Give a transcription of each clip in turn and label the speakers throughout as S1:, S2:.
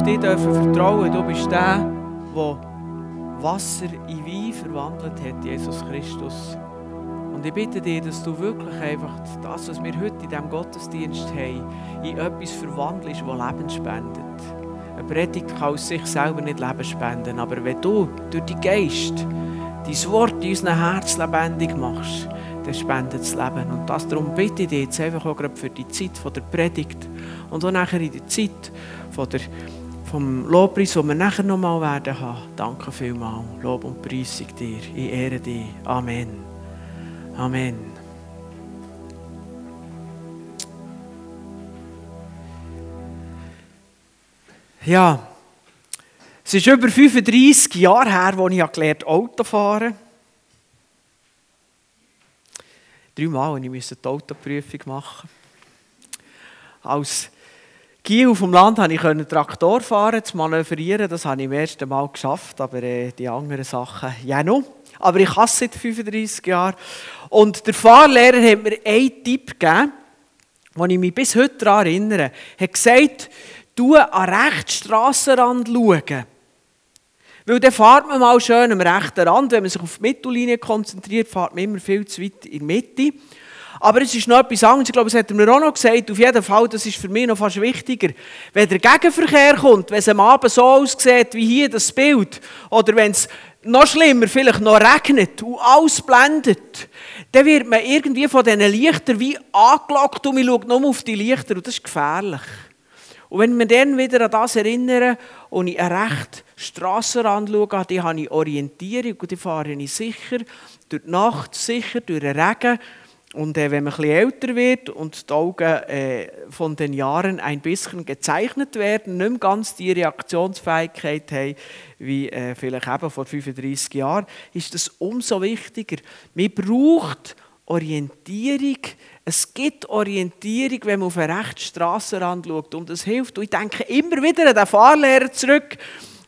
S1: auf dich dürfen vertrauen. Du bist der, der Wasser in Wein verwandelt hat, Jesus Christus. Und ich bitte dich, dass du wirklich einfach das, was wir heute in diesem Gottesdienst haben, in etwas verwandelst, das Leben spendet. Eine Predigt kann aus sich selber nicht Leben spenden, aber wenn du durch die Geist dein Wort in unserem Herz lebendig machst, dann spendet es Leben. Und das, darum bitte ich dich jetzt einfach auch gerade für die Zeit der Predigt und auch nachher in der Zeit von der, vom Lobpreis, den wir nachher nochmal werden haben. Danke vielmals. Lob und Preisung dir. Ich ehre dich. Amen. Amen. Ja, es ist über 35 Jahre her, als ich gelernt Auto fahren Dreimal musste ich die Autoprüfung machen. Als Kiel vom Land konnte ich Traktor fahren, zu manövrieren. Das habe ich im ersten Mal geschafft, aber äh, die anderen Sachen ja noch. Aber ich hasse seit 35 Jahren. Und der Fahrlehrer hat mir einen Tipp gegeben, den ich mich bis heute daran erinnere. Er hat gesagt, du an rechten Strassenrand schauen. Weil dann fährt man mal schön am rechten Rand. Wenn man sich auf die Mittellinie konzentriert, fährt man immer viel zu weit in der Mitte. Aber es ist noch etwas anderes. Ich glaube, das hat er mir auch noch gesagt. Auf jeden Fall, das ist für mich noch fast wichtiger. Wenn der Gegenverkehr kommt, wenn es am Abend so aussieht wie hier das Bild, oder wenn es noch schlimmer, vielleicht noch regnet und alles blendet, dann wird man irgendwie von diesen Lichtern wie angelockt und man schaut nur auf die Lichter und das ist gefährlich. Und wenn wir dann wieder an das erinnern und ich einen rechten Strassenrand schaue, die habe ich Orientierung und die fahre ich sicher, durch die Nacht sicher, durch den Regen. Und äh, wenn man etwas älter wird und die Augen äh, von den Jahren ein bisschen gezeichnet werden, nicht mehr ganz die Reaktionsfähigkeit haben, wie äh, vielleicht eben vor 35 Jahren, ist das umso wichtiger. Man braucht Orientierung. Es gibt Orientierung, wenn man auf einen rechten Strassenrand schaut. Und das hilft. Und ich denke immer wieder an den Fahrlehrer zurück,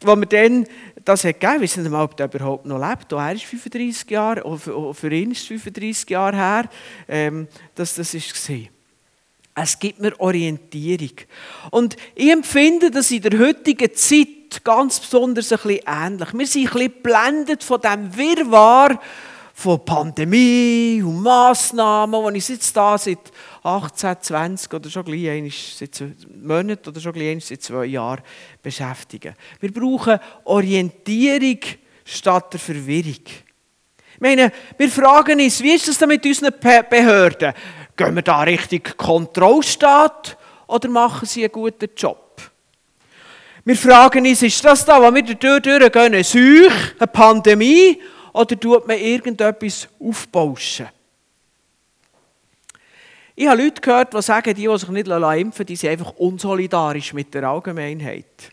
S1: wo mir dann das hat gegeben. Wir wissen mal, ob er überhaupt noch lebt. Auch er ist 35 Jahre, für ihn ist es 35 Jahre her, ähm, dass das war. Es gibt mir Orientierung. Und ich empfinde das in der heutigen Zeit ganz besonders ein bisschen ähnlich. Wir sind ein bisschen geblendet von dem Wirrwarr, von Pandemie und Massnahmen, wo ich jetzt da seit 18, 20 oder schon gleich seit Monaten oder schon gleich seit zwei Jahren beschäftigen. Wir brauchen Orientierung statt der Verwirrung. Ich meine, wir fragen uns, wie ist das denn mit unseren Behörden? Gehen wir da richtig Kontrollstaat oder machen sie einen guten Job? Wir fragen uns, ist das da, was wir durch durchgehen, eine Seuche, eine Pandemie oder tut man irgendetwas aufbauschen? Ich habe Leute gehört, die sagen, die, die sich nicht impfen lassen, die sind einfach unsolidarisch mit der Allgemeinheit.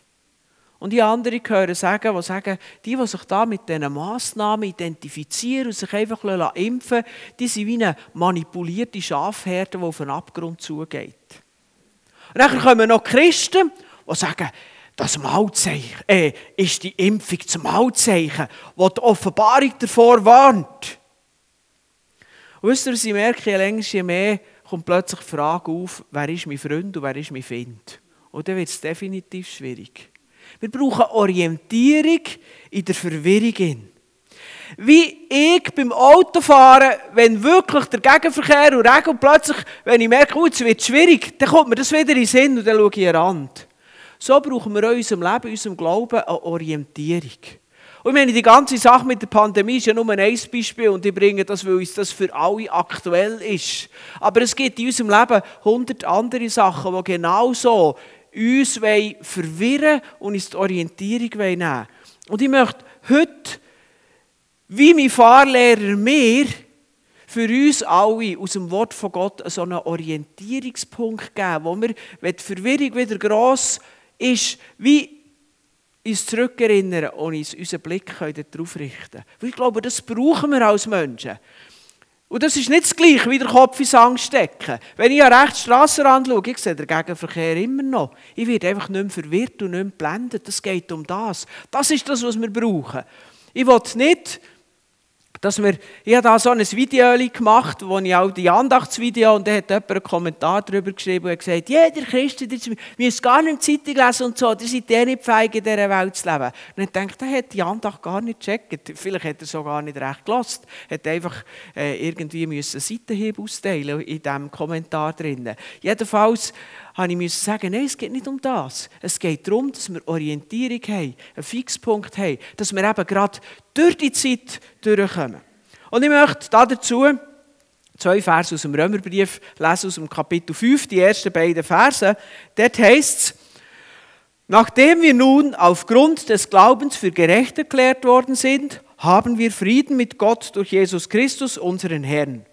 S1: Und die anderen hören sagen, die sagen, die, die sich da mit diesen Massnahmen identifizieren und sich einfach impfen lassen, die sind wie eine manipulierte Schafherde, die auf den Abgrund zugeht. Und dann kommen noch Christen, die sagen, das Maulzeichen, äh, ist die Impfung zum Maulzeichen, das die Offenbarung davor warnt. Und wisst ihr, sie merken, je länger, je mehr kommt plötzlich die Frage auf, wer ist mein Freund und wer ist mein Feind. Und dann wird es definitiv schwierig. Wir brauchen Orientierung in der Verwirrung. Wie ich beim Autofahren, wenn wirklich der Gegenverkehr und Regen und plötzlich, wenn ich merke, oh, es wird schwierig, dann kommt mir das wieder in den Sinn und dann schaue ich an. So brauchen wir in unserem Leben, in unserem Glauben eine Orientierung. Und ich meine, die ganze Sache mit der Pandemie ist ja nur ein Beispiel und ich bringe das, weil uns das für alle aktuell ist. Aber es gibt in unserem Leben hundert andere Sachen, die genauso uns verwirren und uns die Orientierung nehmen. Und ich möchte heute, wie mein Fahrlehrer mir, für uns alle aus dem Wort von Gott so einen Orientierungspunkt geben, wo wir, wenn die Verwirrung wieder gross ist, wie uns zurückerinnern und uns unseren Blick darauf richten können. Ich glaube, das brauchen wir als Menschen. Und das ist nicht das Gleiche, wie der Kopf in Angst stecken. Wenn ich an rechts Strassenrand schaue, ich sehe den Gegenverkehr immer noch. Ich werde einfach nicht mehr verwirrt und nicht mehr blendet. Das geht um das. Das ist das, was wir brauchen. Ich will nicht dass wir, ich habe da so ein Video gemacht, wo ich auch die Andachtsvideo, und da hat jemand einen Kommentar darüber geschrieben und gesagt, jeder Christ, ihr müsst gar nicht Zeitung lesen und so, ihr seid eh nicht feig, in dieser Welt zu leben. Und ich denke, der hat die Andacht gar nicht gecheckt. Vielleicht hat er so gar nicht recht gelost. Er hat einfach äh, irgendwie müssen Seitenhieb austeilen in diesem Kommentar drin. Jedenfalls habe ich sagen, nein, es geht nicht um das. Es geht darum, dass wir Orientierung haben, einen Fixpunkt haben, dass wir eben gerade durch die Zeit durchkommen. Und ich möchte dazu zwei Verse aus dem Römerbrief lesen, aus dem Kapitel 5, die ersten beiden Verse. Dort heißt es, Nachdem wir nun aufgrund des Glaubens für gerecht erklärt worden sind, haben wir Frieden mit Gott durch Jesus Christus, unseren Herrn.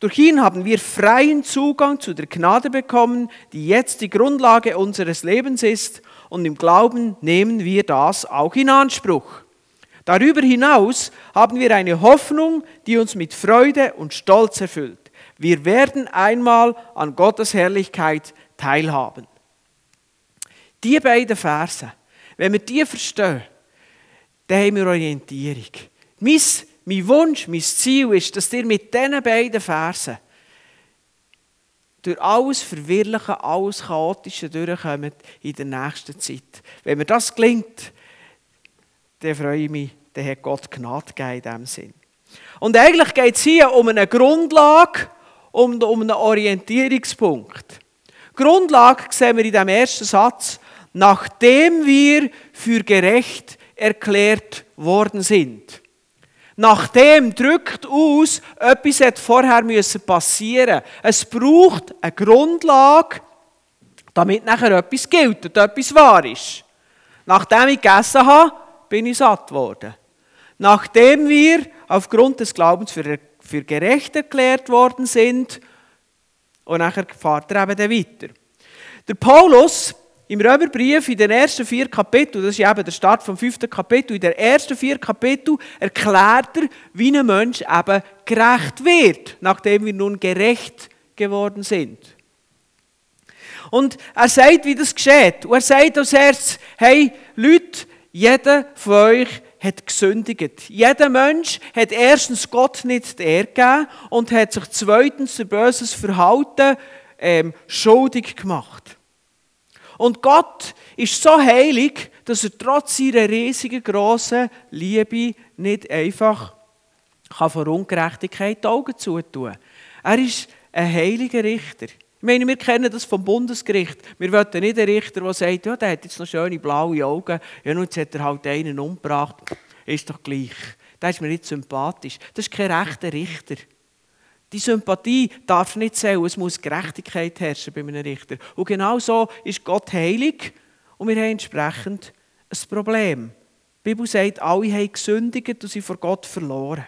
S1: Durch ihn haben wir freien Zugang zu der Gnade bekommen, die jetzt die Grundlage unseres Lebens ist, und im Glauben nehmen wir das auch in Anspruch. Darüber hinaus haben wir eine Hoffnung, die uns mit Freude und Stolz erfüllt. Wir werden einmal an Gottes Herrlichkeit teilhaben. Die beiden Verse, wenn wir die verstehen, dann haben wir Orientierung. Mein mein Wunsch, mein Ziel ist, dass ihr mit diesen beiden Versen durch alles Verwirrlichen, alles Chaotische durchkommt in der nächsten Zeit. Wenn mir das gelingt, dann freue ich mich, dann hat Gott Gnade gegeben in diesem Sinn. Und eigentlich geht es hier um eine Grundlage, um, um einen Orientierungspunkt. Grundlage sehen wir in dem ersten Satz, nachdem wir für gerecht erklärt worden sind. Nachdem drückt aus, etwas hat vorher müssen passieren. Es braucht eine Grundlage, damit nachher etwas gilt und etwas wahr ist. Nachdem ich gegessen habe, bin ich satt worden. Nachdem wir aufgrund des Glaubens für, für gerecht erklärt worden sind, und nachher fahrt er eben weiter. Der Paulus im Römerbrief, in den ersten vier Kapiteln, das ist eben der Start vom fünften Kapitel, in den ersten vier Kapiteln erklärt er, wie ein Mensch eben gerecht wird, nachdem wir nun gerecht geworden sind. Und er sagt, wie das geschieht. Und er sagt als erstes, hey Leute, jeder von euch hat gesündigt. Jeder Mensch hat erstens Gott nicht die Ehre gegeben und hat sich zweitens durch böses Verhalten ähm, schuldig gemacht. Und Gott ist so heilig, dass er trotz seiner riesigen, grossen Liebe nicht einfach kann vor Ungerechtigkeit die Augen zutun Er ist ein heiliger Richter. Ich meine, wir kennen das vom Bundesgericht. Wir wollen nicht einen Richter, der sagt, ja, der hat jetzt noch schöne blaue Augen, ja, nun hat er halt einen umgebracht. Ist doch gleich. Der ist mir nicht sympathisch. Das ist kein rechter Richter. Die Sympathie darf nicht zählen, es muss Gerechtigkeit herrschen bei einem Richter. Und genau so ist Gott heilig und wir haben entsprechend ein Problem. Die Bibel sagt, alle haben gesündigt und sind vor Gott verloren.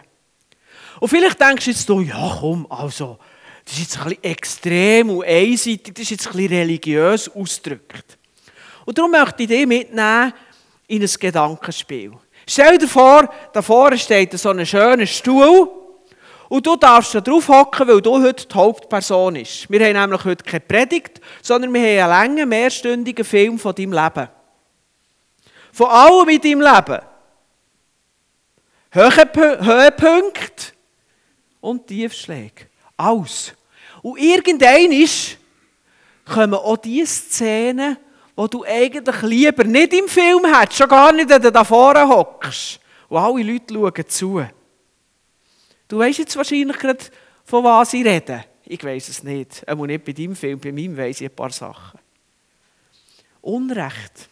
S1: Und vielleicht denkst du jetzt, ja komm, also, das ist jetzt ein bisschen extrem und einseitig, das ist jetzt ein bisschen religiös ausgedrückt. Und darum möchte ich dich mitnehmen in ein Gedankenspiel. Stell dir vor, da vorne steht so ein schöner Stuhl und du darfst da drauf hocken, weil du heute die Hauptperson bist. Wir haben nämlich heute keine Predigt, sondern wir haben einen langen, mehrstündigen Film von deinem Leben. Von allem in deinem Leben. Höhepunkte und Tiefschläge. Alles. Und irgendein ist, kommen auch die Szenen, wo du eigentlich lieber nicht im Film hättest, schon gar nicht, wenn du da vorne hockst. Und alle Leute schauen zu. Du weißt jetzt wahrscheinlich gerade, von was ich rede. Ich weiß es nicht. Aber nicht bei deinem Film, bei meinem weiß ich ein paar Sachen. Unrecht,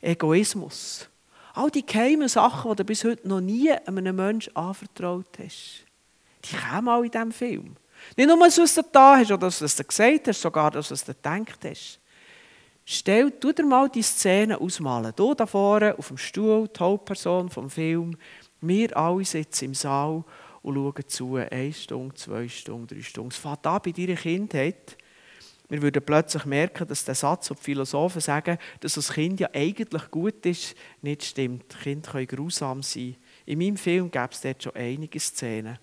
S1: Egoismus, all die geheimen Sachen, die du bis heute noch nie einem Menschen anvertraut hast, die kommen auch in diesem Film. Nicht nur, dass du es da hast oder dass du es gesagt hast, sogar, dass du es gedacht hast. Stell, tu dir mal die Szene ausmalen. Du da vorne auf dem Stuhl, die Hauptperson vom Film, wir alle sitzen im Saal und schauen zu, eine Stunde, zwei Stunden, drei Stunden. Es fängt an bei deiner Kindheit. Wir würden plötzlich merken, dass der Satz, den die Philosophen sagen, dass das Kind ja eigentlich gut ist, nicht stimmt. Kinder können grausam sein. In meinem Film gäbe es dort schon einige Szenen,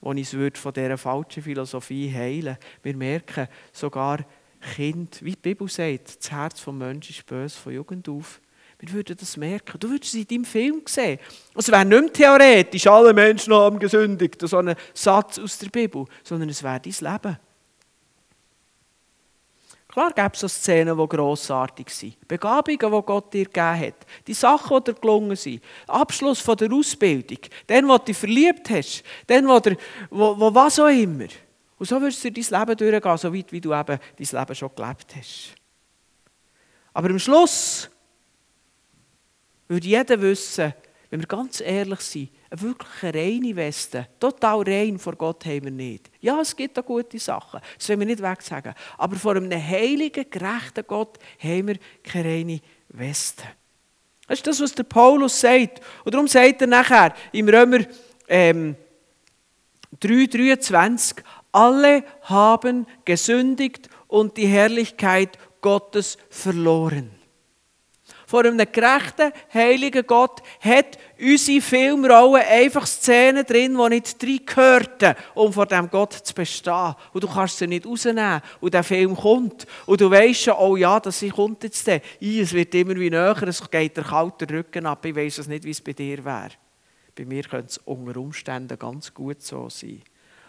S1: wo ich es von dieser falschen Philosophie heilen Wir merken sogar, Kind, wie die Bibel sagt, das Herz des Menschen ist böse von Jugend auf. Wir würden das merken. Du würdest es in deinem Film sehen. Es wäre nicht mehr theoretisch, alle Menschen haben gesündigt, so ein Satz aus der Bibel, sondern es wäre dein Leben. Klar gibt es so Szenen, die grossartig sind. Begabungen, die Gott dir gegeben hat. Die Sachen, die dir gelungen sind. Abschluss von der Ausbildung. Den, wo du dich verliebt hast. Den, wo, wo, was auch immer. Und so wirst du dein Leben durchgehen, so weit, wie du eben dein Leben schon gelebt hast. Aber am Schluss würde jeder wissen, wenn wir ganz ehrlich sind, eine wirklich reine Weste, total rein vor Gott haben wir nicht. Ja, es gibt auch gute Sachen, das wollen wir nicht wegsagen. Aber vor einem heiligen, gerechten Gott haben wir keine reine Weste. Das ist das, was der Paulus sagt. Und darum sagt er nachher im Römer ähm, 3,23, alle haben gesündigt und die Herrlichkeit Gottes verloren vor einem gerechten, heiligen Gott hat unsere Filmrolle einfach Szenen drin, die nicht drin gehörten, um vor dem Gott zu bestehen. Und du kannst sie nicht rausnehmen. Und der Film kommt. Und du weißt schon, oh ja, das kommt jetzt dann. es wird immer wie näher, es geht der kalte Rücken ab. Ich weiß es nicht, wie es bei dir wäre. Bei mir könnte es unter Umständen ganz gut so sein.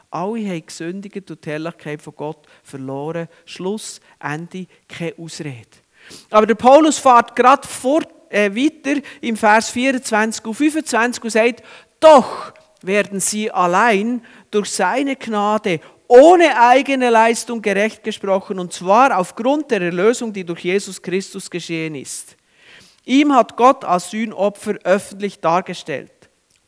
S1: Alle haben gesündigt und die Herrlichkeit von Gott verloren. Schluss, Ende, keine Ausrede. Aber der Paulus fährt gerade vor, äh, weiter im Vers 24 und 25 und sagt, doch werden sie allein durch seine Gnade ohne eigene Leistung gerecht gesprochen, und zwar aufgrund der Erlösung, die durch Jesus Christus geschehen ist. Ihm hat Gott als Sühnopfer öffentlich dargestellt.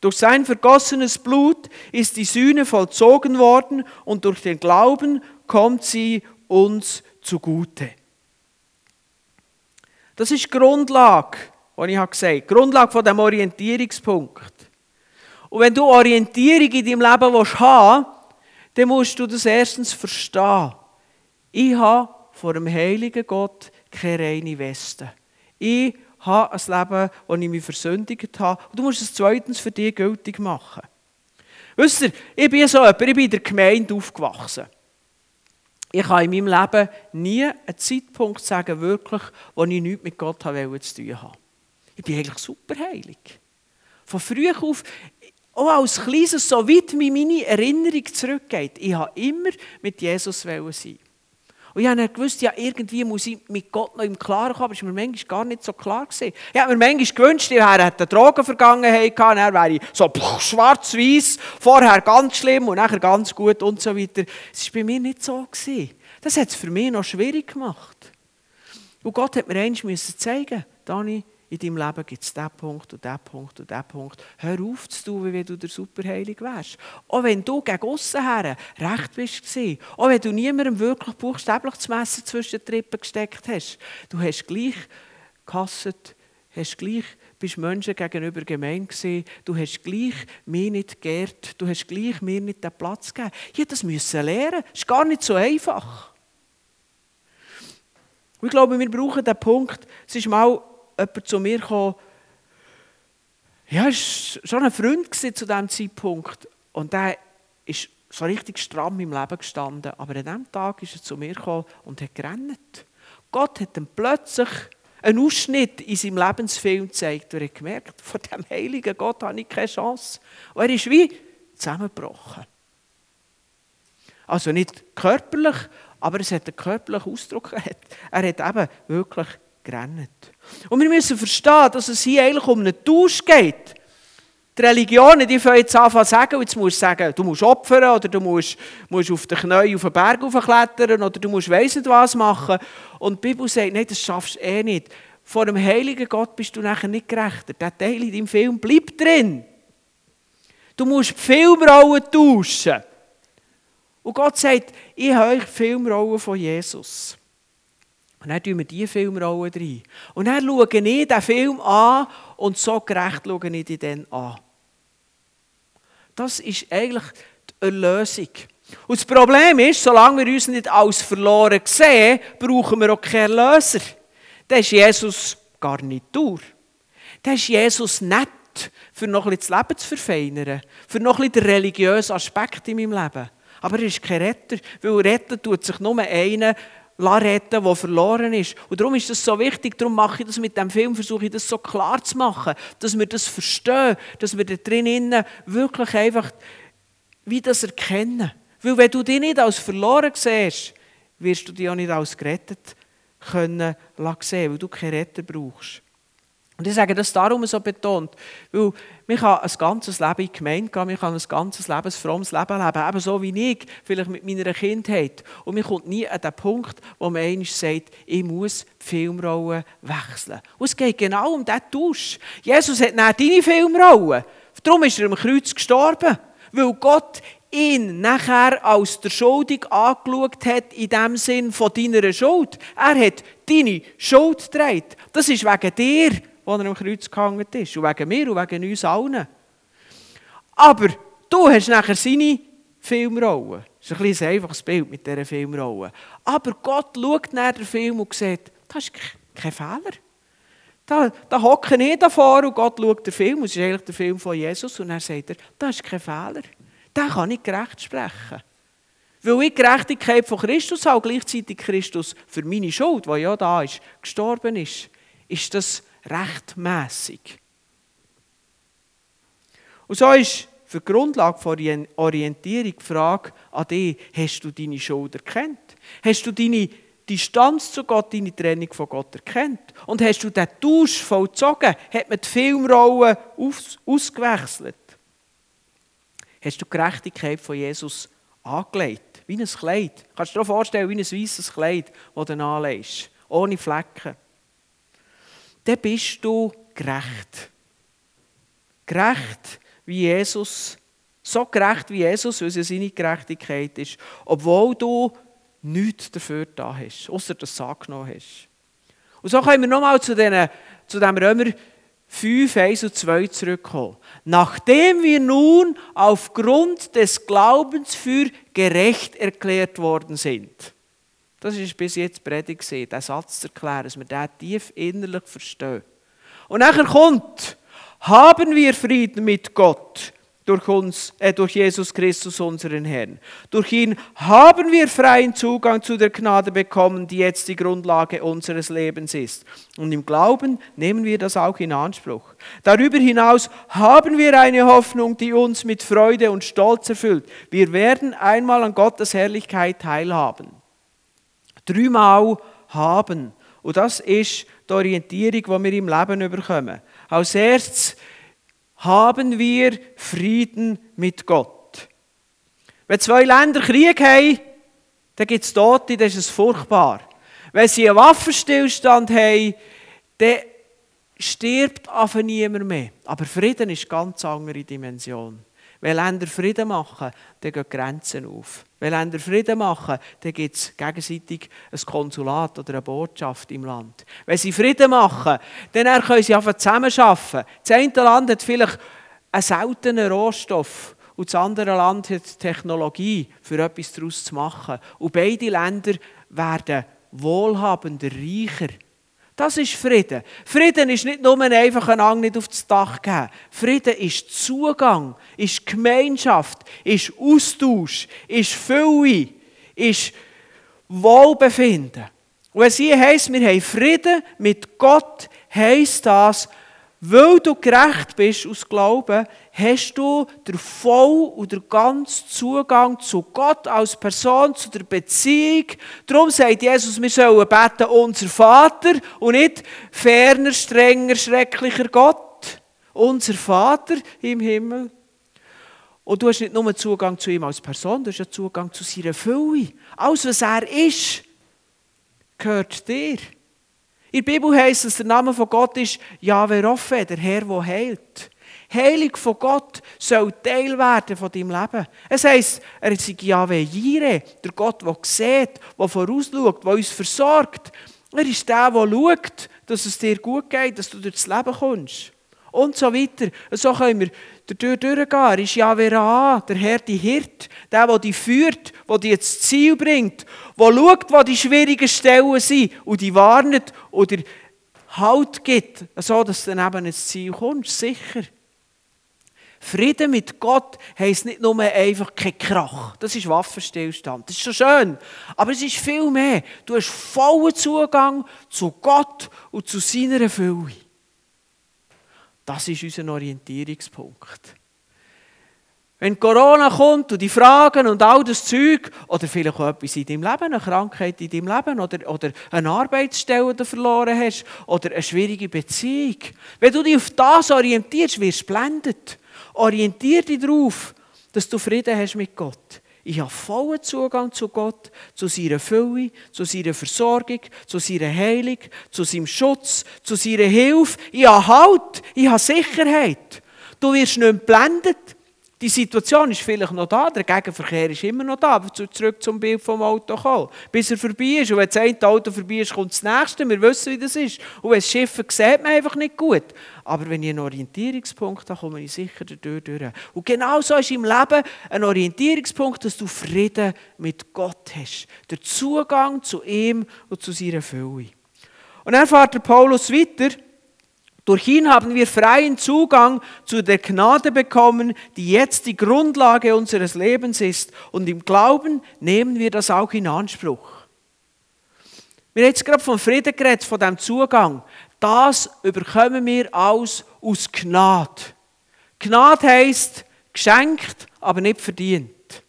S1: Durch sein vergossenes Blut ist die Sühne vollzogen worden und durch den Glauben kommt sie uns zugute. Das ist die Grundlage, die ich gesagt habe. Die Grundlage von dem Orientierungspunkt. Und wenn du Orientierung in deinem Leben haben willst, dann musst du das erstens verstehen. Ich habe vor dem heiligen Gott keine reine Weste. Ich habe ein Leben, das ich mich versündigt habe. Und du musst es zweitens für dich gültig machen. Wisst ihr, ich bin so jemand, ich bin in der Gemeinde aufgewachsen. Ich kann in meinem Leben nie einen Zeitpunkt sagen, wirklich, wo ich nichts mit Gott zu tun habe. Ich bin eigentlich super heilig. Von früh auf, auch als Kleines, so weit wie meine Erinnerung zurückgeht, ich habe immer mit Jesus sein. Und ich habe gewusst, ja, irgendwie muss ich mit Gott noch im Klaren kommen, aber es war mir manchmal gar nicht so klar. Gewesen. Ich habe mir manchmal gewünscht, ich hätte eine Drogenvergangenheit gehabt, dann wäre so schwarz-weiß, vorher ganz schlimm und nachher ganz gut und so weiter. Es war bei mir nicht so. Gewesen. Das hat es für mich noch schwierig gemacht. Und Gott hat mir eins zeigen Dani, in deinem Leben gibt es diesen Punkt und diesen Punkt und diesen Punkt. Hör auf zu tun, wie wenn du der Superheilig wärst. Auch wenn du gegen aussen her recht bist Auch wenn du niemandem wirklich buchstäblich das Messer zwischen die Rippen gesteckt hast. Du hast gleich gehasst, hast gleich bist Menschen gegenüber gemein gewesen. Du hast gleich mir nicht geehrt. Du hast gleich mir nicht den Platz gegeben. Ich das müssen lernen. Das ist gar nicht so einfach. Und ich glaube, wir brauchen den Punkt. Es ist mal jemand zu mir gekommen, ja, war schon ein Freund zu diesem Zeitpunkt. Und der ist so richtig stramm im Leben gestanden. Aber an diesem Tag ist er zu mir gekommen und hat gerannt. Gott hat ihm plötzlich einen Ausschnitt in seinem Lebensfilm gezeigt. Er hat gemerkt, von dem heiligen Gott habe ich keine Chance. Und er ist wie zusammengebrochen. Also nicht körperlich, aber es hat einen körperlichen Ausdruck. Er hat eben wirklich gerannt. Und wir müssen verstehen, dass es hier eigentlich um einen Tausch geht. Die Religionen, die fangen jetzt an zu sagen, jetzt musst du sagen, du musst opfern oder du musst, musst auf den Knien auf den Berg klettern oder du musst weiss nicht was machen. Und die Bibel sagt, nein, das schaffst du eh nicht. Vor dem heiligen Gott bist du nachher nicht gerechter. Der Teil in deinem Film bleibt drin. Du musst die Filmrollen tauschen. Und Gott sagt, ich habe euch Filmrollen von Jesus. Und dann tun wir diese Filmrollen rein. Und dann schaue ich den Film an und so gerecht schaue ich ihn dann an. Das ist eigentlich die Erlösung. Und das Problem ist, solange wir uns nicht als verloren sehen, brauchen wir auch keinen Erlöser. Dann ist Jesus gar nicht durch. Dann ist Jesus nett, für noch bisschen das Leben zu verfeinern, für noch bisschen den religiösen Aspekt in meinem Leben. Aber er ist kein Retter, weil retten tut sich nur einer, retten, der verloren ist. Und darum ist das so wichtig, darum mache ich das mit dem Film, versuche ich das so klar zu machen, dass wir das verstehen, dass wir da drinnen wirklich einfach wie das erkennen. Weil wenn du dich nicht als verloren siehst, wirst du dich auch nicht als gerettet können sehen, weil du keinen Retter brauchst. Und ich sage das darum so betont, weil man kann ein ganzes Leben in die Gemeinde gehen, man kann ein ganzes Leben, ein frommes Leben leben, eben so wie ich, vielleicht mit meiner Kindheit. Und man kommt nie an den Punkt, wo man einmal sagt, ich muss die Filmrolle wechseln. Und es geht genau um diesen Tausch. Jesus hat nicht deine Filmrolle. Darum ist er am Kreuz gestorben. Weil Gott ihn nachher als der Schuldig angeschaut hat, in dem Sinn von deiner Schuld. Er hat deine Schuld getragen. Das ist wegen dir, wo er am Kreuz gehangen ist. Und wegen mir und wegen uns allen. Aber du hast nachher seine Filmrolle. Das ist ein, ein einfaches Bild mit dieser Filmrolle. Aber Gott schaut nach den Film und sieht, das ist kein Fehler. Da, da hocke ich davor und Gott schaut den Film, es ist eigentlich der Film von Jesus, und er sagt er, das ist kein Fehler den kann ich gerecht sprechen. Weil ich Gerechtigkeit von Christus habe, gleichzeitig Christus für meine Schuld, die ja da ist, gestorben ist, ist das rechtmäßig. Und so ist für die Grundlage von Orientierung die Frage an dich, hast du deine Schuld erkannt? Hast du deine Distanz zu Gott, deine Trennung von Gott erkannt? Und hast du den Tausch vollzogen? Hat man die Filmrollen aus ausgewechselt? hast du die Gerechtigkeit von Jesus angelegt. Wie ein Kleid. Kannst du dir vorstellen, wie ein weißes Kleid, das du anlegst. Ohne Flecken. Dann bist du gerecht. Gerecht wie Jesus. So gerecht wie Jesus, weil es seine Gerechtigkeit ist. Obwohl du nichts dafür da hast, außer dass du es angenommen hast. Und so kommen wir nochmal zu, zu dem Römer 5, 1 und 2 zurückkommen. Nachdem wir nun aufgrund des Glaubens für gerecht erklärt worden sind. Das ist bis jetzt Predigt diesen Satz zu erklären, dass wir den tief innerlich verstehen. Und nachher kommt, haben wir Frieden mit Gott durch, uns, äh, durch Jesus Christus, unseren Herrn. Durch ihn haben wir freien Zugang zu der Gnade bekommen, die jetzt die Grundlage unseres Lebens ist. Und im Glauben nehmen wir das auch in Anspruch. Darüber hinaus haben wir eine Hoffnung, die uns mit Freude und Stolz erfüllt. Wir werden einmal an Gottes Herrlichkeit teilhaben. Dreimal haben. Und das ist die Orientierung, die wir im Leben bekommen. Als erstes haben wir Frieden mit Gott. Wenn zwei Länder Krieg haben, dann gibt es Tote, das ist furchtbar. Wenn sie einen Waffenstillstand haben, dann stirbt einfach niemand mehr. Aber Frieden ist eine ganz andere Dimension. Wenn Länder Frieden machen, dann gehen Grenzen auf. Wenn Länder Frieden machen, dann gibt es gegenseitig ein Konsulat oder eine Botschaft im Land. Wenn sie Frieden machen, dann können sie einfach zusammenarbeiten. Das eine Land hat vielleicht einen seltenen Rohstoff und das andere Land hat Technologie, für etwas daraus zu machen. Und beide Länder werden wohlhabender, reicher. Das ist Frieden. Frieden ist nicht nur einfach ein Ang nicht auf das Dach geben. Frieden ist Zugang, ist Gemeinschaft, ist Austausch, ist Fülle, ist Wohlbefinden. Und es hier heisst, wir haben Frieden mit Gott, heisst das, weil du gerecht bist aus Glauben, hast du den voll und den ganzen Zugang zu Gott als Person, zu der Beziehung. Darum sagt Jesus, wir sollen beten, unser Vater und nicht ferner, strenger, schrecklicher Gott. Unser Vater im Himmel. Und du hast nicht nur Zugang zu ihm als Person, du hast ja Zugang zu seiner Fülle. Alles, was er ist, gehört dir. In der Bibel heißt es, der Name von Gott ist Yahweh Rapha, der Herr, der heilt. Heilig von Gott soll Teil werden von deinem Leben. Es heisst, er ist Yahweh Jireh, der Gott, der sieht, der vorausschaut, der uns versorgt. Er ist der, der schaut, dass es dir gut geht, dass du durchs Leben kommst. Und so weiter. So können wir dadurch durchgehen. Er ist Yahweh Ra, der Herr, die Hirt, der, der dich führt, der dich ins Ziel bringt, der schaut, wo die schwierigen Stellen sind und die warnet oder Halt gibt, so dass du dann eben ins Ziel kommst, sicher. Frieden mit Gott heisst nicht nur einfach kein Krach. Das ist Waffenstillstand. Das ist schon schön. Aber es ist viel mehr. Du hast vollen Zugang zu Gott und zu seiner Fülle. Das ist unser Orientierungspunkt. Wenn Corona kommt und die Fragen und all das Zeug, oder vielleicht auch etwas in deinem Leben, eine Krankheit in deinem Leben, oder, oder eine Arbeitsstelle, die du verloren hast, oder eine schwierige Beziehung. Wenn du dich auf das orientierst, wirst du blendet. Orientier dich darauf, dass du Frieden hast mit Gott. Ich habe vollen Zugang zu Gott, zu seiner Fülle, zu seiner Versorgung, zu seiner Heilung, zu seinem Schutz, zu seiner Hilfe. Ich habe Halt, ich habe Sicherheit. Du wirst nicht blendet. Die Situation ist vielleicht noch da, der Gegenverkehr ist immer noch da, zurück zum Bild vom Auto kommen. Bis er vorbei ist. Und wenn das eine Auto vorbei ist, kommt das nächste. Wir wissen, wie das ist. Und wenn es Schiffe sieht man einfach nicht gut. Aber wenn ich einen Orientierungspunkt habe, komme ich sicher dadurch durch. Und genau so ist im Leben ein Orientierungspunkt, dass du Frieden mit Gott hast. Der Zugang zu ihm und zu seiner Fülle. Und dann fährt der Paulus weiter. Durch ihn haben wir freien Zugang zu der Gnade bekommen, die jetzt die Grundlage unseres Lebens ist. Und im Glauben nehmen wir das auch in Anspruch. Wir haben jetzt gerade von Frieden geredet, von dem Zugang. Das überkommen wir aus aus Gnade. Gnade heisst geschenkt, aber nicht verdient.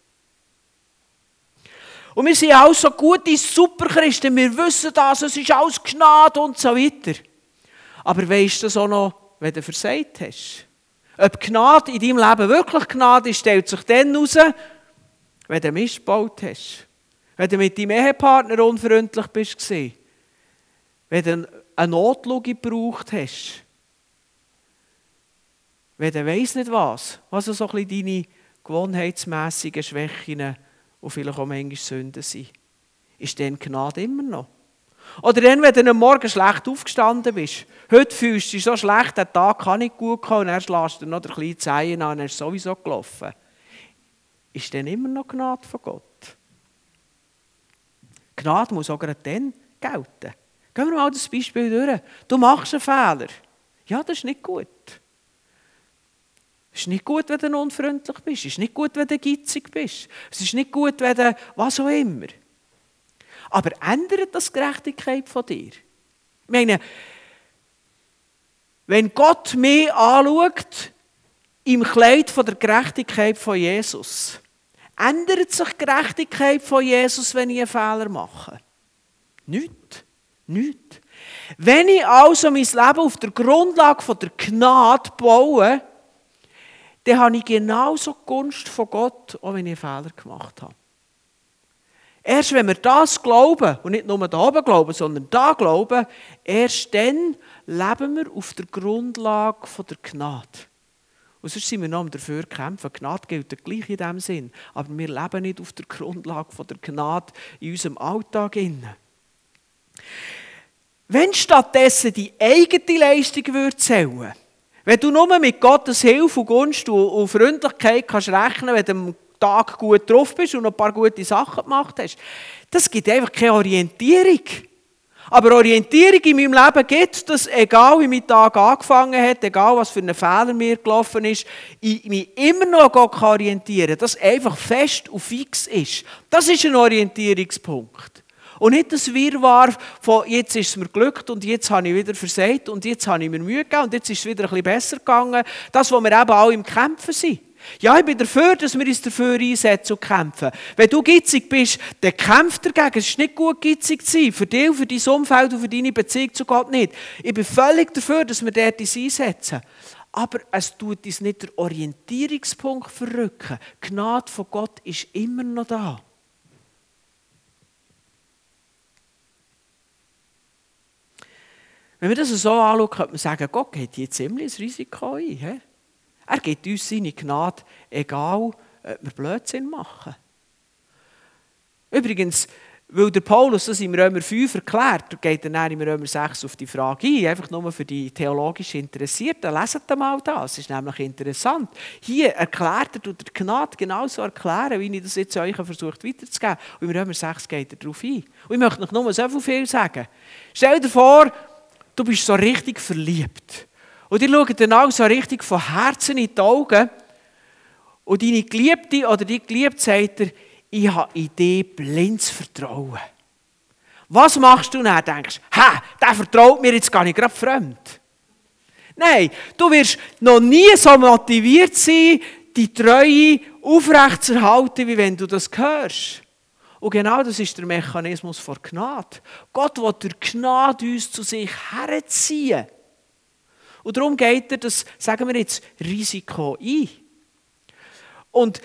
S1: Und wir sind auch so gute Superchristen, wir wissen das, es ist alles Gnade und so weiter. Aber weißt du das auch noch, wenn du versagt hast? Ob Gnade in deinem Leben wirklich Gnade ist, stellt sich dann heraus, wenn du Mist gebaut hast. Wenn du mit deinem Ehepartner unfreundlich bist. Wenn du eine Notlüge gebraucht hast. Wenn du weiss nicht was, was so ein deine gewohnheitsmässigen Schwächen und vielleicht auch manchmal Sünden sind, ist dann Gnade immer noch. Oder dann, wenn du am Morgen schlecht aufgestanden bist. Heute fühlst du dich so schlecht, der Tag kann nicht gut kommen und dann schlägst du noch den kleinen Zehen an und ist sowieso gelaufen. Ist dann immer noch Gnade von Gott? Gnade muss auch gerade dann gelten. Gehen wir mal das Beispiel durch. Du machst einen Fehler. Ja, das ist nicht gut. Es ist nicht gut, wenn du unfreundlich bist. Es ist nicht gut, wenn du gitzig bist. Es ist nicht gut, wenn du was auch immer. Aber ändert das die Gerechtigkeit von dir? Ich meine, wenn Gott mich anschaut, im Kleid von der Gerechtigkeit von Jesus, ändert sich die Gerechtigkeit von Jesus, wenn ich einen Fehler mache? Nicht. Nicht. Wenn ich also mein Leben auf der Grundlage von der Gnade baue, dann habe ich genauso die Gunst von Gott, auch wenn ich einen Fehler gemacht habe. Erst wenn wir das glauben, und nicht nur da oben glauben, sondern da glauben, erst dann leben wir auf der Grundlage der Gnade. Und sonst sind wir noch dafür kämpfen. Gnade gilt gleich in diesem Sinn. Aber wir leben nicht auf der Grundlage der Gnade in unserem Alltag. Wenn stattdessen die eigene Leistung zählen würde, wenn du nur mit Gottes Hilfe und Gunst und Freundlichkeit kannst rechnen wenn du Tag gut drauf bist und noch ein paar gute Sachen gemacht hast. Das gibt einfach keine Orientierung. Aber Orientierung in meinem Leben gibt, dass egal wie mein Tag angefangen hat, egal was für ein Fehler mir gelaufen ist, ich mich immer noch orientieren kann, dass einfach fest und fix ist. Das ist ein Orientierungspunkt. Und nicht das Wirrwarr von jetzt ist es mir glückt und jetzt habe ich wieder versagt und jetzt habe ich mir Mühe gegeben und jetzt ist es wieder ein bisschen besser gegangen. Das, wo wir eben auch im Kämpfen sind. Ja, ich bin dafür, dass wir uns dafür einsetzen und kämpfen. Wenn du gitzig bist, dann kämpf dagegen. Es ist nicht gut, gitzig zu sein. Für dich, für dein Umfeld und für deine Beziehung zu Gott nicht. Ich bin völlig dafür, dass wir dort uns einsetzen. Aber es tut uns nicht der Orientierungspunkt verrücken. Die Gnade von Gott ist immer noch da. Wenn wir das so anschauen, könnte man sagen, Gott geht hier ziemlich ein Risiko ein. He? Er gibt uns seine Gnade, egal ob wir Blödsinn machen. Übrigens, weil der Paulus das im Römer 5 erklärt, geht er dann im Römer 6 auf die Frage ein, einfach nur für die theologisch Interessierten. Leset mal das, das ist nämlich interessant. Hier erklärt er, er Gnade genauso erklären, wie ich das jetzt euch versucht weiterzugeben. Und im Römer 6 geht er darauf ein. Und ich möchte noch nur so viel sagen. Stell dir vor, du bist so richtig verliebt. Und ihr schaut dann auch so richtig von Herzen in die Augen Und deine Geliebte oder die Geliebte sagt dir, ich habe in dich blindes Vertrauen. Was machst du dann? Denkst ha, der vertraut mir jetzt gar nicht gerade fremd. Nein, du wirst noch nie so motiviert sein, die Treue aufrechtzuerhalten, wie wenn du das hörst. Und genau das ist der Mechanismus von Gnade. Gott will durch Gnade uns zu sich herziehen. Und darum geht er das, sagen wir jetzt, Risiko ein. Und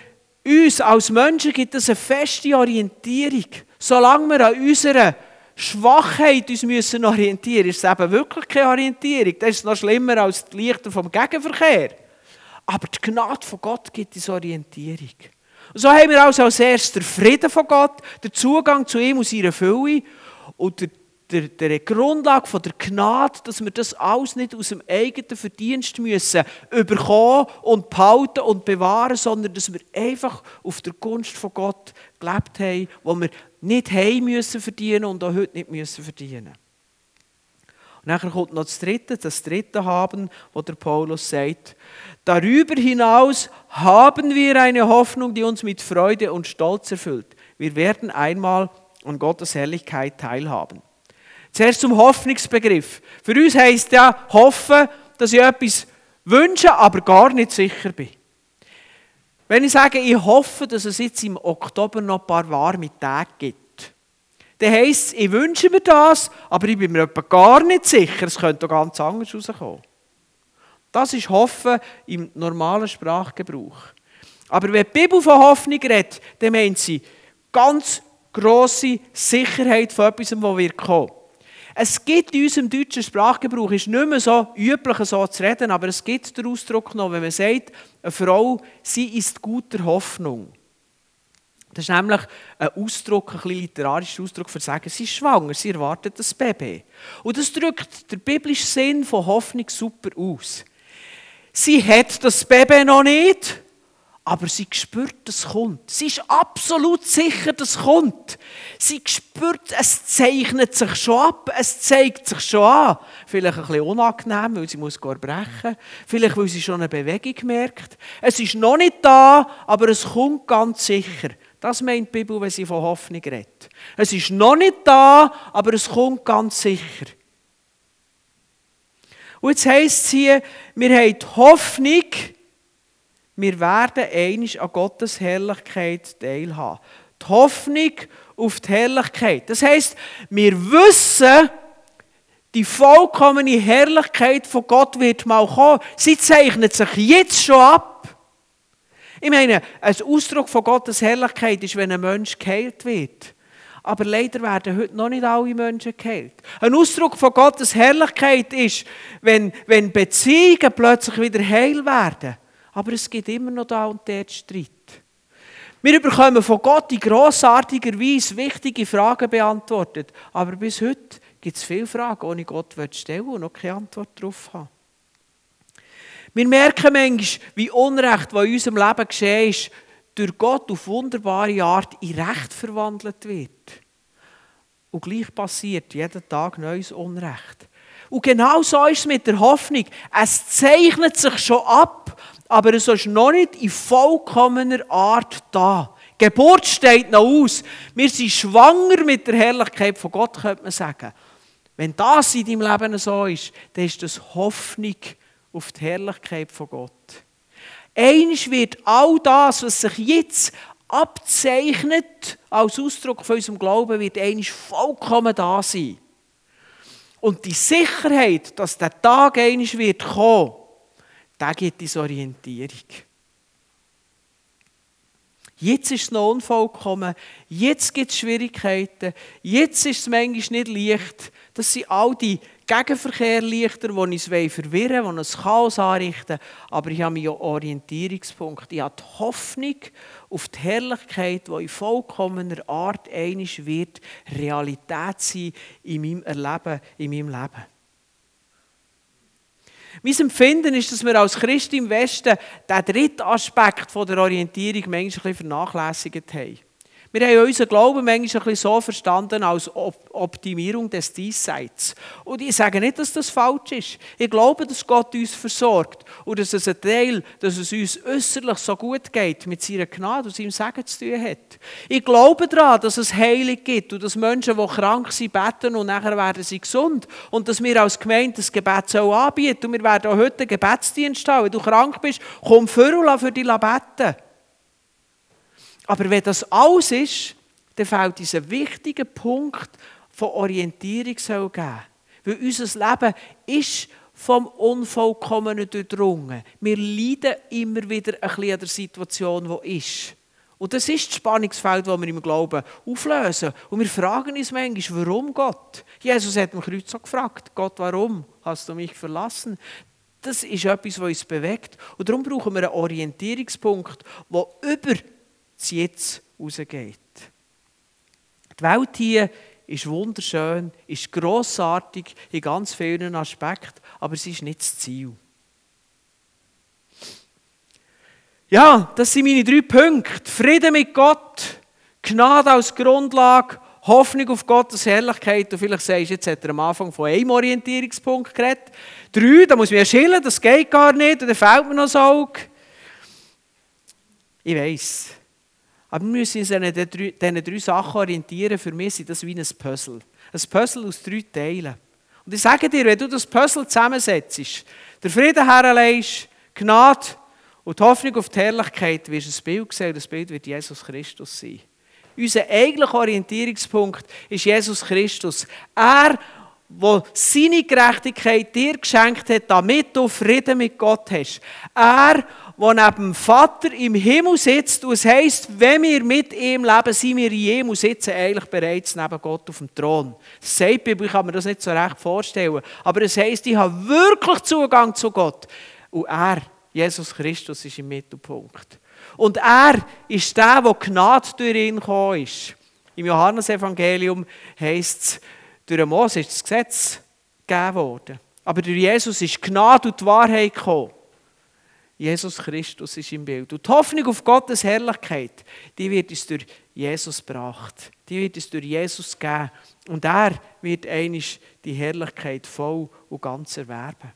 S1: uns als Menschen gibt es eine feste Orientierung. Solange wir an unserer Schwachheit uns müssen orientieren ist es eben wirklich keine Orientierung. Das ist noch schlimmer als die Lichter vom Gegenverkehr. Aber die Gnade von Gott gibt uns Orientierung. Und so haben wir also als erstes den Frieden von Gott, den Zugang zu ihm und seiner Fülle und der, der, der Grundlage von der Gnade, dass wir das alles nicht aus dem eigenen Verdienst müssen überkommen und behalten und bewahren, sondern dass wir einfach auf der Gunst von Gott gelebt haben, wo wir nicht heim müssen verdienen und auch heute nicht müssen verdienen. Und nachher kommt noch das Dritte, das Dritte haben, wo der Paulus sagt, darüber hinaus haben wir eine Hoffnung, die uns mit Freude und Stolz erfüllt. Wir werden einmal an Gottes Herrlichkeit teilhaben. Zuerst zum Hoffnungsbegriff. Für uns heißt ja hoffen, dass ich etwas wünsche, aber gar nicht sicher bin. Wenn ich sage, ich hoffe, dass es jetzt im Oktober noch ein paar warme Tage gibt, dann heisst es, ich wünsche mir das, aber ich bin mir gar nicht sicher, es könnte ganz anders rauskommen. Das ist Hoffen im normalen Sprachgebrauch. Aber wenn die Bibel von Hoffnung redet, dann meint sie ganz grosse Sicherheit von etwas, was wird kommen. Es gibt in unserem deutschen Sprachgebrauch, ist nicht mehr so üblich, so zu reden, aber es gibt den Ausdruck noch, wenn man sagt, eine Frau, sie ist guter Hoffnung. Das ist nämlich ein Ausdruck, ein bisschen literarischer Ausdruck für sagen, sie ist schwanger, sie erwartet das Baby. Und das drückt der biblische Sinn von Hoffnung super aus. Sie hat das Baby noch nicht, aber sie spürt, es kommt. Sie ist absolut sicher, dass es kommt. Sie spürt, es zeichnet sich schon ab, es zeigt sich schon an. Vielleicht ein bisschen unangenehm, weil sie muss erbrechen Vielleicht, weil sie schon eine Bewegung merkt. Es ist noch nicht da, aber es kommt ganz sicher. Das meint die Bibel, wenn sie von Hoffnung redet. Es ist noch nicht da, aber es kommt ganz sicher. Und jetzt heisst es hier, wir haben die Hoffnung, wir werden einig an Gottes Herrlichkeit teilhaben. Die Hoffnung auf die Herrlichkeit. Das heisst, wir wissen, die vollkommene Herrlichkeit von Gott wird mal kommen. Sie zeichnet sich jetzt schon ab. Ich meine, ein Ausdruck von Gottes Herrlichkeit ist, wenn ein Mensch geheilt wird. Aber leider werden heute noch nicht alle Menschen geheilt. Ein Ausdruck von Gottes Herrlichkeit ist, wenn, wenn Beziehungen plötzlich wieder heil werden. Aber es gibt immer noch da und dort Streit. Wir bekommen von Gott in grossartiger Weise wichtige Fragen beantwortet. Aber bis heute gibt es viele Fragen, die Gott stellen und noch keine Antwort darauf haben. Wir merken manchmal, wie Unrecht, was in unserem Leben geschehen ist, durch Gott auf wunderbare Art in Recht verwandelt wird. Und gleich passiert jeden Tag neues Unrecht. Und genau so ist es mit der Hoffnung. Es zeichnet sich schon ab, aber es ist noch nicht in vollkommener Art da. Die Geburt steht noch aus. Wir sind schwanger mit der Herrlichkeit von Gott, könnte man sagen. Wenn das in deinem Leben so ist, dann ist das Hoffnung auf die Herrlichkeit von Gott. Eines wird all das, was sich jetzt abzeichnet, als Ausdruck von unserem Glauben, wird eines vollkommen da sein. Und die Sicherheit, dass der Tag eines wird kommen, der gibt uns Orientierung. Jetzt ist es noch unvollkommen, jetzt gibt es Schwierigkeiten, jetzt ist es manchmal nicht leicht. Das sind all die Gegenverkehrlichter, die uns verwirren wollen, die uns Chaos anrichten. Aber ich habe meinen Orientierungspunkt. Ich habe die Hoffnung auf die Herrlichkeit, die in vollkommener Art einig wird, Realität sein in meinem Erleben, in meinem Leben. Mein Empfinden ist, dass wir als Christen im Westen den dritten Aspekt der Orientierung manchmal ein bisschen vernachlässigt haben. Wir haben unseren Glauben manchmal ein so verstanden als Optimierung des Diesseits. Und ich sage nicht, dass das falsch ist. Ich glaube, dass Gott uns versorgt und dass es ein Teil, dass es uns äußerlich so gut geht, mit seiner Gnade und seinem Segen zu tun hat. Ich glaube daran, dass es Heilung gibt und dass Menschen, die krank sind, beten und nachher werden sie gesund. Und dass wir als Gemeinde das Gebet so anbieten. Und wir werden auch heute einen Gebetsdienst haben. Wenn du krank bist, komm für und für dich beten. Aber wenn das alles ist, dann fehlt dieser wichtige Punkt von Orientierung soll geben. Weil unser Leben ist vom Unvollkommenen durchdrungen. Wir leiden immer wieder ein bisschen an der Situation, die ist. Und das ist das Spannungsfeld, das wir im Glauben auflösen. Und wir fragen uns manchmal, warum Gott? Jesus hat am Kreuz so gefragt, Gott, warum hast du mich verlassen? Das ist etwas, was uns bewegt. Und darum brauchen wir einen Orientierungspunkt, der über das Jetzt rausgeht. Die Welt hier ist wunderschön, ist grossartig in ganz vielen Aspekten, aber sie ist nicht das Ziel. Ja, das sind meine drei Punkte. Frieden mit Gott, Gnade als Grundlage, Hoffnung auf Gottes Herrlichkeit. Und vielleicht sagst du, jetzt hat er am Anfang von einem Orientierungspunkt geredet. Drei, da muss man ja schillen, das geht gar nicht, und dann fehlt mir noch das Auge. Ich weiß. Aber wir müssen uns an diesen drei Sachen orientieren. Für mich sind das wie ein Puzzle. Ein Puzzle aus drei Teilen. Und ich sage dir, wenn du das Puzzle zusammensetzt, der Frieden herlegst, Gnade und die Hoffnung auf die Herrlichkeit, wirst du ein Bild sehen und das Bild wird Jesus Christus sein. Unser eigentlicher Orientierungspunkt ist Jesus Christus. Er, der seine Gerechtigkeit dir geschenkt hat, damit du Frieden mit Gott hast. Er, der neben dem Vater im Himmel sitzt. Und es heisst, wenn wir mit ihm leben, sind wir in ihm sitzen eigentlich bereits neben Gott auf dem Thron. Das sagt die Bibel, ich kann mir das nicht so recht vorstellen. Aber es heisst, ich habe wirklich Zugang zu Gott. Und er, Jesus Christus, ist im Mittelpunkt. Und er ist der, der Gnade durch ihn gekommen ist. Im Johannesevangelium heisst es, durch Mose ist das Gesetz gegeben worden. Aber durch Jesus ist Gnade und die Wahrheit gekommen. Jesus Christus ist im Bild. Und die Hoffnung auf Gottes Herrlichkeit, die wird uns durch Jesus gebracht. Die wird uns durch Jesus geben. Und er wird einisch die Herrlichkeit voll und ganz erwerben.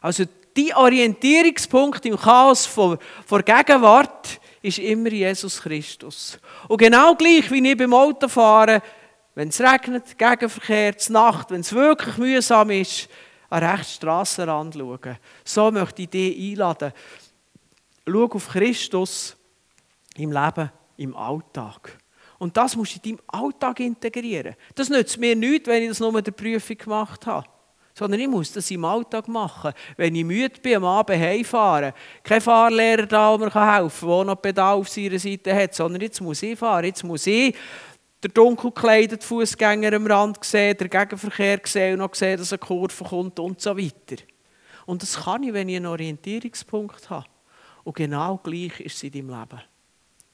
S1: Also die Orientierungspunkt im Chaos vor, vor Gegenwart ist immer Jesus Christus. Und genau gleich wie ich beim Autofahren, wenn es regnet, Gegenverkehr, Nacht, wenn es wirklich mühsam ist, an rechten Strassenrand schauen. So möchte ich dich einladen. Schau auf Christus im Leben, im Alltag. Und das musst du in deinem Alltag integrieren. Das nützt mir nichts, wenn ich das nur mit der Prüfung gemacht habe. Sondern ich muss das im Alltag machen. Wenn ich müde bin, am Abend heimfahren, kein Fahrlehrer da, der mir helfen kann, der noch Pedal auf seiner Seite hat, sondern jetzt muss ich fahren. Jetzt muss ich der dunkel gekleidete Fußgänger am Rand sehen, der Gegenverkehr sehen und noch sehen, dass eine Kurve kommt und so weiter. Und das kann ich, wenn ich einen Orientierungspunkt habe. Und genau gleich ist es in deinem Leben.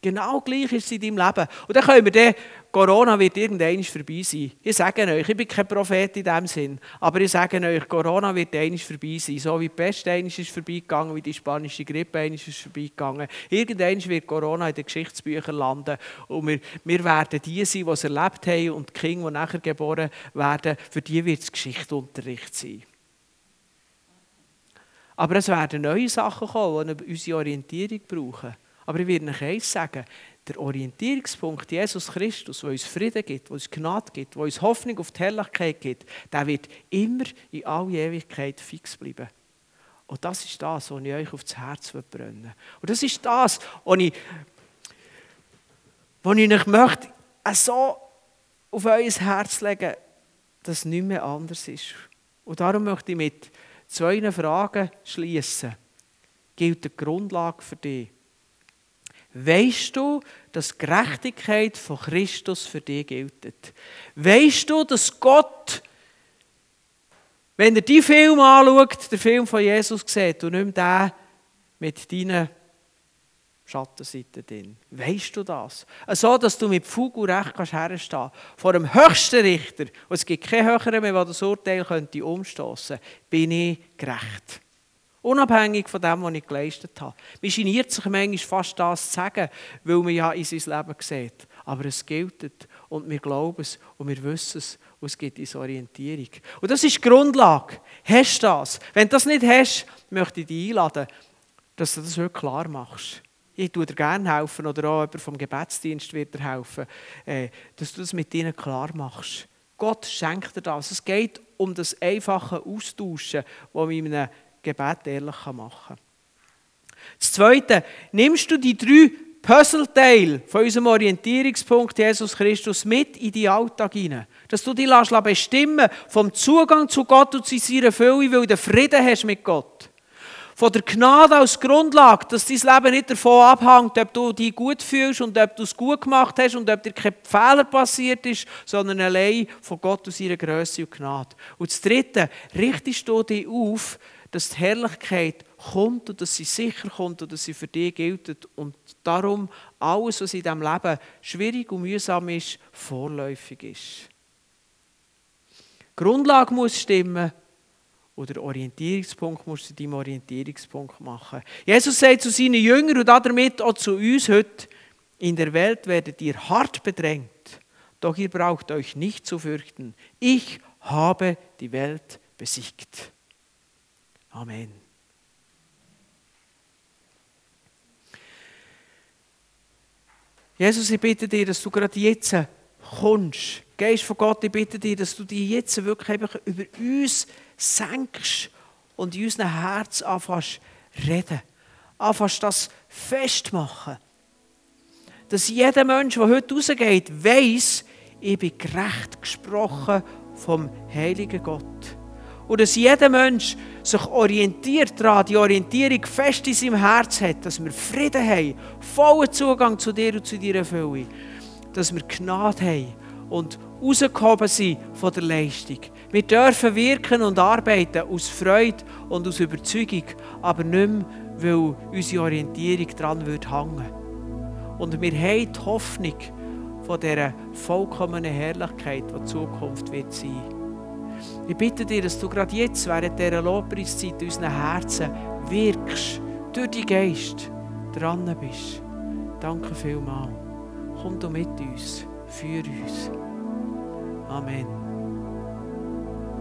S1: Genau gleich ist es in deinem Leben. Und dann können wir dann, Corona wird irgendwann vorbei sein. Ich sage euch, ich bin kein Prophet in dem Sinn, aber ich sage euch, Corona wird einmal vorbei sein. So wie die Pest einmal ist vorbeigegangen, wie die spanische Grippe einmal ist vorbeigegangen. Irgendwann wird Corona in den Geschichtsbüchern landen und wir, wir werden die sein, die es erlebt haben und die Kinder, die nachher geboren werden, für die wird es Geschichtsunterricht sein. Aber es werden neue Sachen kommen, die unsere Orientierung brauchen. Aber ich werde euch eins sagen, der Orientierungspunkt Jesus Christus, der uns Frieden gibt, der uns Gnade gibt, der uns Hoffnung auf die Herrlichkeit gibt, der wird immer in alle Ewigkeit fix bleiben. Und das ist das, was ich euch aufs Herz brennen Und das ist das, was ich, was ich euch möchte, so auf euer Herz legen, dass es nicht mehr anders ist. Und darum möchte ich mit zwei Fragen schließen. Gilt die Grundlage für dich? Weißt du, dass Gerechtigkeit von Christus für dich gilt? Weißt du, dass Gott, wenn er die Film anschaut, den Film von Jesus sieht und nicht mehr den mit deinen Schattenseiten drin. Weißt du das? So, dass du mit Fug und Recht kannst vor dem höchsten Richter, und es gibt keinen höheren mehr, der das Urteil könnte umstoßen, bin ich gerecht. Unabhängig von dem, was ich geleistet habe. Man geniert sich manchmal fast das zu sagen, weil man ja in sein Leben sieht. Aber es gilt und wir glauben es und wir wissen es und es gibt uns Orientierung. Und das ist die Grundlage. Hast du das? Wenn du das nicht hast, möchte ich dich einladen, dass du das wirklich klar machst. Ich tue dir gerne helfen oder auch jemand vom Gebetsdienst wird dir helfen, äh, dass du das mit ihnen klar machst. Gott schenkt dir das. Es geht um das einfache Austauschen, das man in einem Gebet ehrlich machen kann. Das Zweite, nimmst du die drei Puzzleteile von unserem Orientierungspunkt Jesus Christus mit in die Alltag hinein. Dass du dich bestimmen vom Zugang zu Gott und zu seiner Fülle, weil du Frieden hast mit Gott von der Gnade als Grundlage, dass dein Leben nicht davon abhängt, ob du dich gut fühlst und ob du es gut gemacht hast und ob dir kein Fehler passiert ist, sondern allein von Gott aus seiner Größe und Gnade. Und das Dritte, richtest du dich auf, dass die Herrlichkeit kommt und dass sie sicher kommt und dass sie für dich gilt und darum alles, was in diesem Leben schwierig und mühsam ist, vorläufig ist. Die Grundlage muss stimmen oder Orientierungspunkt musst du deinem Orientierungspunkt machen. Jesus sagt zu seinen Jüngern und damit auch zu uns heute, in der Welt werdet ihr hart bedrängt, doch ihr braucht euch nicht zu fürchten. Ich habe die Welt besiegt. Amen. Jesus, ich bitte dir, dass du gerade jetzt kommst. Geist von Gott, ich bitte dir, dass du dich jetzt wirklich über uns senkst und in unserem Herz anfängst reden. Anfängst das festmachen. Dass jeder Mensch, der heute rausgeht, weiß, ich bin gerecht gesprochen vom heiligen Gott. Und dass jeder Mensch sich orientiert daran, die Orientierung fest in seinem Herz hat, dass wir Frieden haben, vollen Zugang zu dir und zu deiner Fülle, dass wir Gnade haben und rausgehoben sind von der Leistung. Wir dürfen wirken und arbeiten aus Freude und aus Überzeugung, aber nicht mehr, weil unsere Orientierung daran wird hängen. Und wir haben die Hoffnung von dieser vollkommenen Herrlichkeit, die Zukunft wird sein. Ich bitte dir, dass du gerade jetzt während dieser Lobpreiszeit in unseren Herzen wirkst, durch die Geist dran bist. Danke vielmals. Komm du mit uns, führ uns. Amen.